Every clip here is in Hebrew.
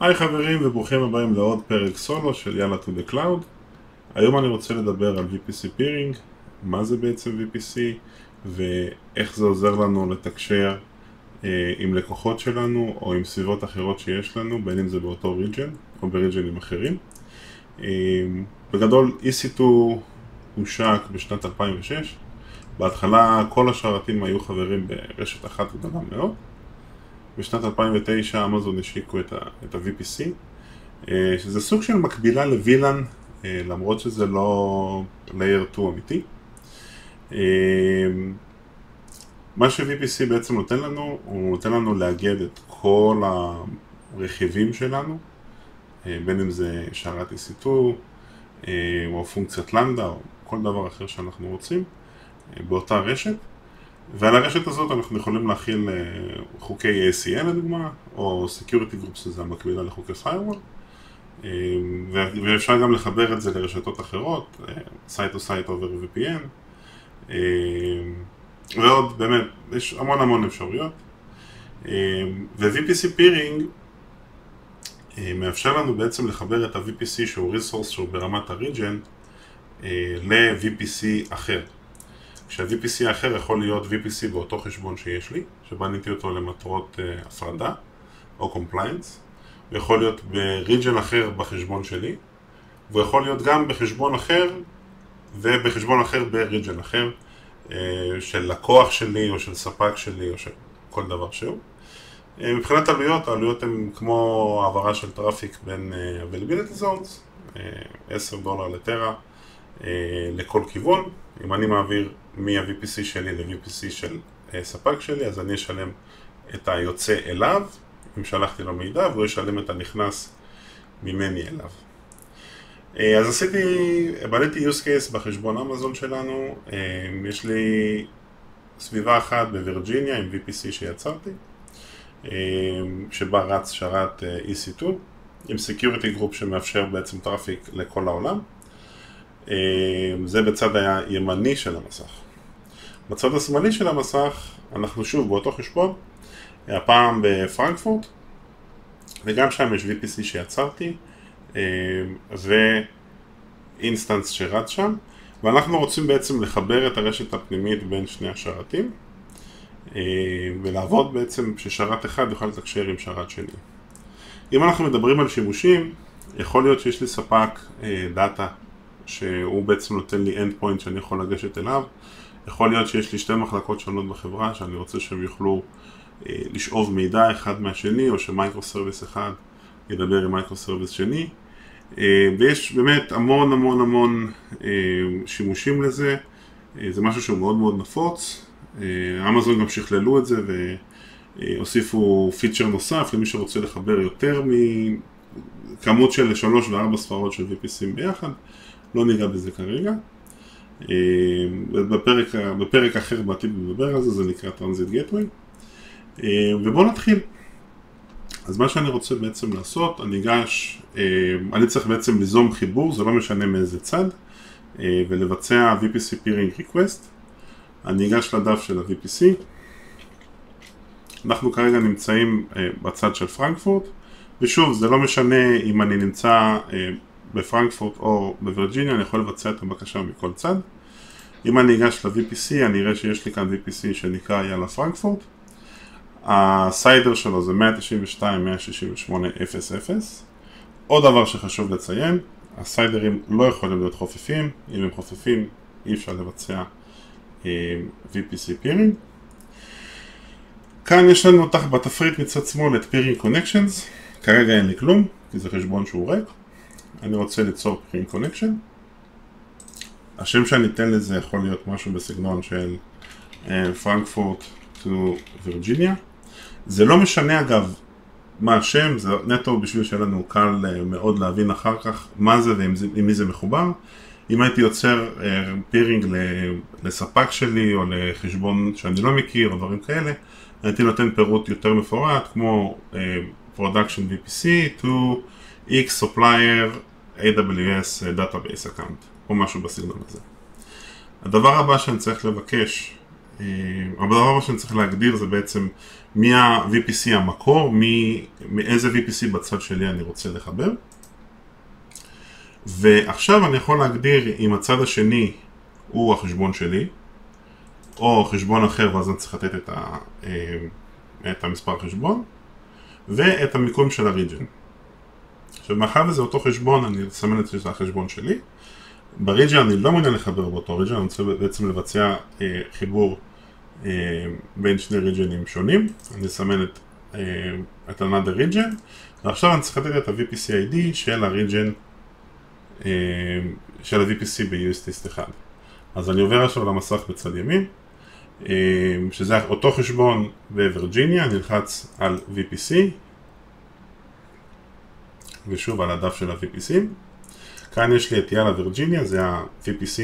היי חברים וברוכים הבאים לעוד פרק סולו של יאללה to the cloud. היום אני רוצה לדבר על VPC peering, מה זה בעצם VPC ואיך זה עוזר לנו לתקשר אה, עם לקוחות שלנו או עם סביבות אחרות שיש לנו בין אם זה באותו ריג'ן או בריג'נים אחרים. אה, בגדול EC2 הושק בשנת 2006 בהתחלה כל השרתים היו חברים ברשת אחת גדולה מאוד בשנת 2009 אמזון השיקו את ה-VPC, אה, שזה סוג של מקבילה לווילן, אה, למרות שזה לא Layer 2 אמיתי. אה, מה ש-VPC בעצם נותן לנו, הוא נותן לנו לאגד את כל הרכיבים שלנו, בין אם זה שרת EC2, או פונקציית למדה, או כל דבר אחר שאנחנו רוצים, באותה רשת. ועל הרשת הזאת אנחנו יכולים להכיל אה, חוקי ACL לדוגמה, או Security Groups, שזה המקבילה לחוקי firewall, אה, ואפשר גם לחבר את זה לרשתות אחרות, אה, Site to Site over VPN, ועוד, באמת, יש המון המון אפשרויות. ו-VPC Peering מאפשר לנו בעצם לחבר את ה-VPC שהוא resource שהוא ברמת ה-region ל-VPC אחר. כשה-VPC האחר יכול להיות VPC באותו חשבון שיש לי, שבניתי אותו למטרות uh, הפרדה או compliance, הוא יכול להיות ב-region אחר בחשבון שלי, והוא יכול להיות גם בחשבון אחר ובחשבון אחר ב-region אחר אה, של לקוח שלי או של ספק שלי או של כל דבר שהוא. אה, מבחינת עלויות, העלויות הן כמו העברה של traffic בין אה, availability zones, אה, 10 דולר לטרה אה, לכל כיוון. אם אני מעביר מה-VPC שלי ל-VPC של אה, ספק שלי, אז אני אשלם את היוצא אליו, אם שלחתי לו מידע, והוא ישלם את הנכנס ממני אליו. אה, אז עשיתי, בניתי use case בחשבון אמזון שלנו, אה, יש לי סביבה אחת בווירג'יניה עם VPC שיצרתי, אה, שבה רץ שרת אה, EC2, עם Security Group שמאפשר בעצם traffic לכל העולם. זה בצד הימני של המסך. בצד השמאלי של המסך, אנחנו שוב באותו חשבון, הפעם בפרנקפורט, וגם שם יש VPC שיצרתי, ו instance שרץ שם, ואנחנו רוצים בעצם לחבר את הרשת הפנימית בין שני השרתים, ולעבוד בעצם ששרת אחד יוכל לתקשר עם שרת שני. אם אנחנו מדברים על שימושים, יכול להיות שיש לי ספק דאטה שהוא בעצם נותן לי end point שאני יכול לגשת אליו. יכול להיות שיש לי שתי מחלקות שונות בחברה שאני רוצה שהם יוכלו אה, לשאוב מידע אחד מהשני, או ש microservice אחד ידבר עם microservice שני. אה, ויש באמת המון המון המון אה, שימושים לזה. זה משהו שהוא מאוד מאוד נפוץ. אמזון גם שכללו את זה והוסיפו פיצ'ר נוסף למי שרוצה לחבר יותר מכמות של שלוש וארבע ספרות של VPC ים ביחד. לא ניגע בזה כרגע. אה, בפרק, בפרק אחר בעתיד נדבר על זה, זה נקרא טרנזיט גטווי. אה, ובואו נתחיל. אז מה שאני רוצה בעצם לעשות, אני אגש, אה, אני צריך בעצם ליזום חיבור, זה לא משנה מאיזה צד, ולבצע VPC Peering Request. אני אגש לדף של ה-VPC. אנחנו כרגע נמצאים בצד של פרנקפורט, ושוב, זה לא משנה אם אני נמצא בפרנקפורט או בווירג'יניה, אני יכול לבצע את הבקשה מכל צד. אם אני אגש ל-VPC, אני אראה שיש לי כאן VPC שנקרא יאללה פרנקפורט. הסיידר שלו זה 192.168.0.0. עוד דבר שחשוב לציין, הסיידרים לא יכולים להיות חופפים, אם הם חופפים אי אפשר לבצע אה, VPC peering. כאן יש לנו בתפריט מצד שמאל את peering connections, כרגע אין לי כלום, כי זה חשבון שהוא ריק. אני רוצה ליצור peering connection. השם שאני אתן לזה יכול להיות משהו בסגנון של Frankfurt to Virginia. זה לא משנה אגב מה השם, זה נטו בשביל שיהיה לנו קל אה, מאוד להבין אחר כך מה זה ועם מי זה מחובר. אם הייתי יוצר peering לספק שלי או לחשבון שאני לא מכיר או דברים כאלה, הייתי נותן פירוט יותר מפורט כמו Production VPC to X Supplier AWS Database Account או משהו בסגנון הזה. הדבר הבא שאני צריך לבקש, אה, הדבר הבא שאני צריך להגדיר זה בעצם מי ה-VPC המקור, מי, מאיזה VPC בצד שלי אני רוצה לחבר. ועכשיו אני יכול להגדיר אם הצד השני הוא החשבון שלי, או חשבון אחר ואז אני צריך לתת את, ה, אה, את המספר חשבון, ואת המיקום של הריג'ן. עכשיו מאחר וזה אותו חשבון, אני אסמן את החשבון שלי. בריג'ן אני לא מעוניין לחבר באותו ריג'ן, אני רוצה בעצם לבצע אה, חיבור אה, בין שני ריג'נים שונים. אני אסמן את, אה, את another region, ועכשיו אני צריך לתת את ה-VPC ID של הריג'ן, אה, של ה-VPC ב-UST 1. אז אני עובר עכשיו למסך בצד ימין, אה, שזה אותו חשבון בווירג'יניה, אני נלחץ על VPC, ושוב על הדף של ה-VPC. כאן יש לי את יאללה וירג'יניה, זה ה-VPC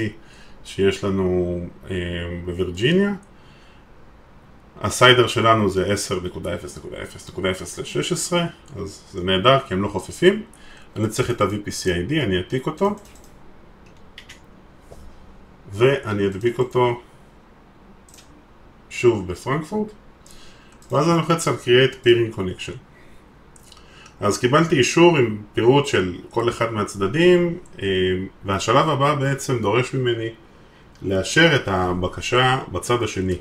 שיש לנו אה, בווירג'יניה. הסיידר שלנו זה 10.0.0.0-16, אז זה נהדר כי הם לא חופפים. אני צריך את ה-VPC-ID, אני אעתיק אותו, ואני אדביק אותו שוב בפרנקפורט, ואז אני לוחץ על Create Peering Connection. אז קיבלתי אישור עם פירוט של כל אחד מהצדדים, אה, והשלב הבא בעצם דורש ממני לאשר את הבקשה בצד השני.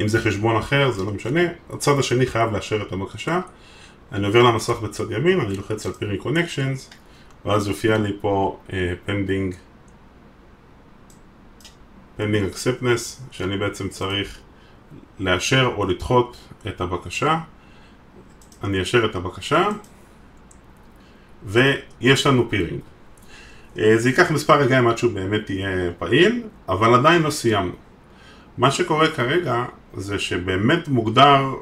אם זה חשבון אחר, זה לא משנה, הצד השני חייב לאשר את הבקשה. אני עובר למסך בצד ימין, אני לוחץ על peering connections, ואז יופיע לי פה אה, pending, pending acceptance, שאני בעצם צריך לאשר או לדחות את הבקשה. אני אאשר את הבקשה, ויש לנו peering. אה, זה ייקח מספר רגעים עד שהוא באמת יהיה פעיל, אבל עדיין לא סיימנו. מה שקורה כרגע זה שבאמת מוגדר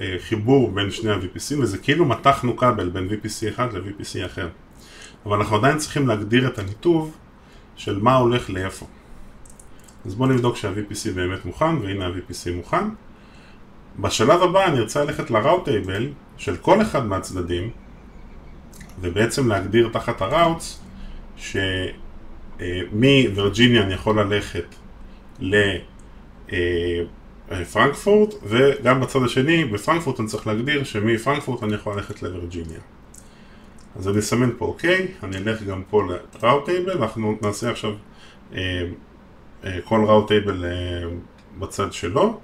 אה, חיבור בין שני ה-VPC וזה כאילו מתחנו כבל בין VPC אחד ל-VPC אחר. אבל אנחנו עדיין צריכים להגדיר את הניתוב של מה הולך לאיפה. אז בואו נבדוק שה-VPC באמת מוכן, והנה ה-VPC מוכן. בשלב הבא אני ארצה ללכת ל-Route Table של כל אחד מהצדדים ובעצם להגדיר תחת ה-Routes שמווירג'יניה אני יכול ללכת לפרנקפורט וגם בצד השני בפרנקפורט אני צריך להגדיר שמפרנקפורט אני יכול ללכת לווירג'יניה אז אני אסמן פה אוקיי, אני אלך גם פה ל-Route Table, אנחנו נעשה עכשיו אה, אה, כל Route Table אה, בצד שלו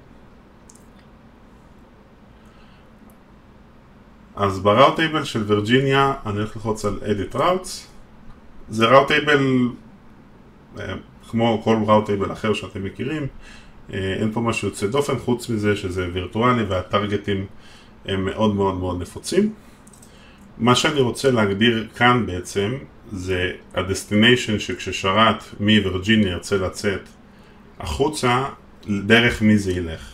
אז בראוט טייבל של וירג'יניה אני הולך ללחוץ על edit routes זה route table אה, כמו כל route table אחר שאתם מכירים אה, אין פה משהו יוצא דופן חוץ מזה שזה וירטואלי וה target ים הם מאוד מאוד מאוד נפוצים. מה שאני רוצה להגדיר כאן בעצם זה ה-destination שכששרת מווירג'יניה ירצה לצאת החוצה דרך מי זה ילך.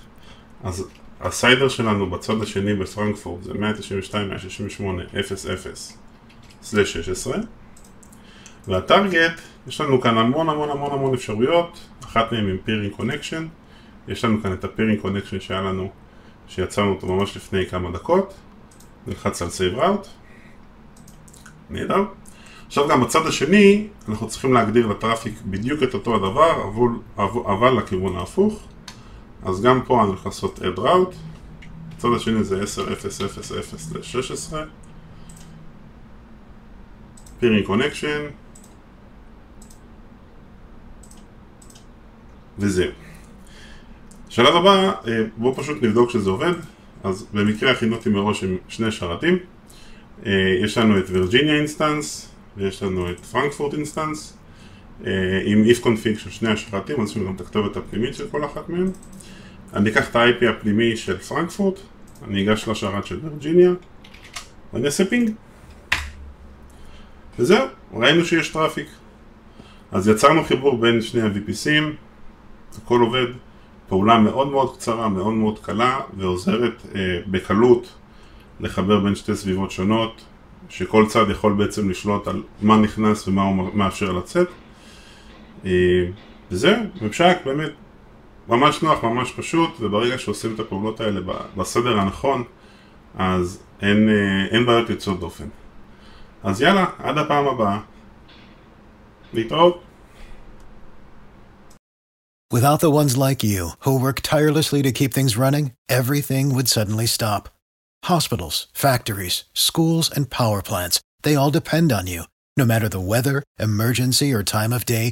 אז ה CIDR שלנו בצד השני בפרנקפורט זה 192.168.00/16 וה target, יש לנו כאן המון המון המון המון אפשרויות, אחת מהן עם peering connection, יש לנו כאן את ה peering connection שהיה לנו, שיצרנו אותו ממש לפני כמה דקות, נלחץ על save route, נהדר. עכשיו גם בצד השני, אנחנו צריכים להגדיר ל traffic בדיוק את אותו הדבר, אבל, אבל לכיוון ההפוך. אז גם פה אני הולך לעשות add route, הצד השני זה 10.0.0.0 ל-16, peering connection, וזהו. שלב הבא, אה, בואו פשוט נבדוק שזה עובד, אז במקרה הכינותי מראש עם שני שרתים, אה, יש לנו את וירג'יניה instance, ויש לנו את פרנקפורט instance, עם ifconfig של שני השרתים, אז יש לנו גם את הכתובת הפנימית של כל אחת מהם. אני אקח את ה-IP הפנימי של פרנקפורט, אני אגש לשרת של וירג'יניה, ואני אעשה ping. וזהו, ראינו שיש traffic. אז יצרנו חיבור בין שני ה-VPC ים, הכל עובד, פעולה מאוד מאוד קצרה, מאוד מאוד קלה, ועוזרת אה, בקלות לחבר בין שתי סביבות שונות, שכל צד יכול בעצם לשלוט על מה נכנס ומה הוא מאפשר לצאת. אה, וזהו, ממשק באמת ממש נוח, ממש פשוט, וברגע שעושים את הפעולות האלה בסדר הנכון, אז אין, אה, אין בעיות יוצאות דופן. אז יאללה, עד הפעם הבאה. להתראות. Without the ones like you, who work tirelessly to keep things running, everything would suddenly stop. Hospitals, factories, schools, and power plants, they all depend on you. No matter the weather, emergency, or time of day,